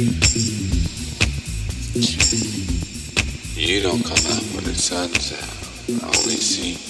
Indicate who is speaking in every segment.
Speaker 1: You don't come out when the sun's out. I only see.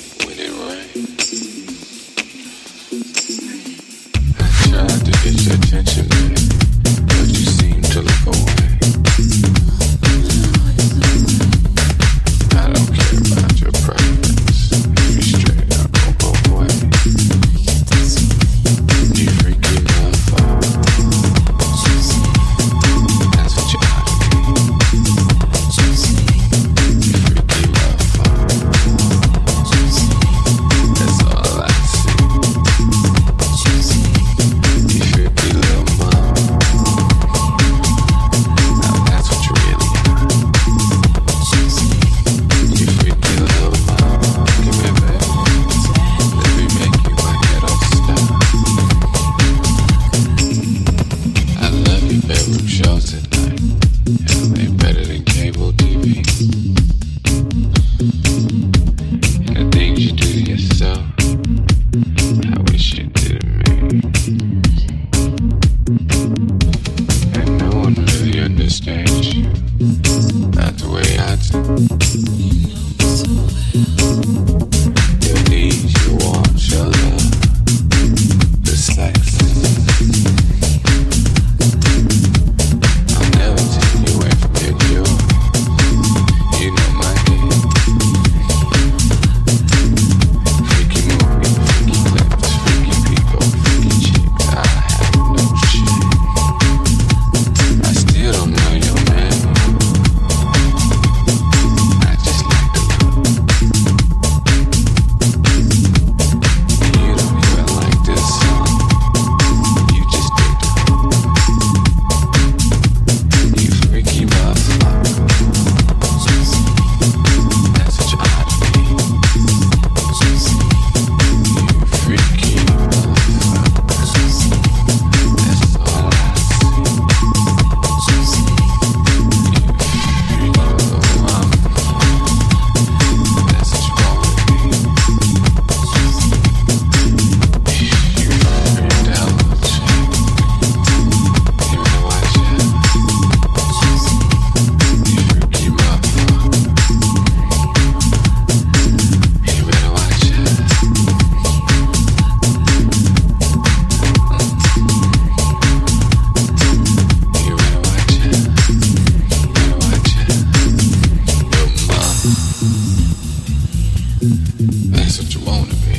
Speaker 1: That's what you wanna be.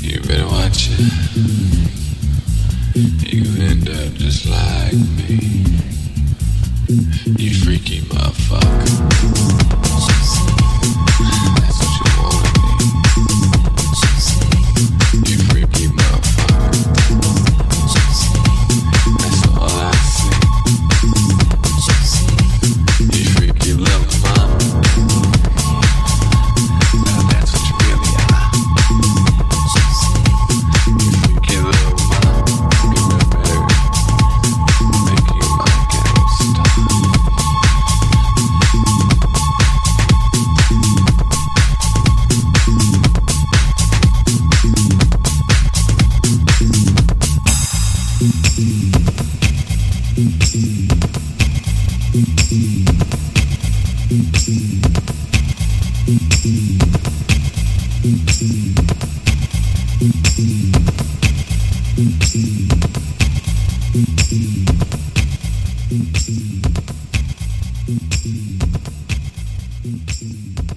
Speaker 1: You better watch it. You end up just like me. You freaky motherfucker.
Speaker 2: Mm-hmm. Mm-hmm.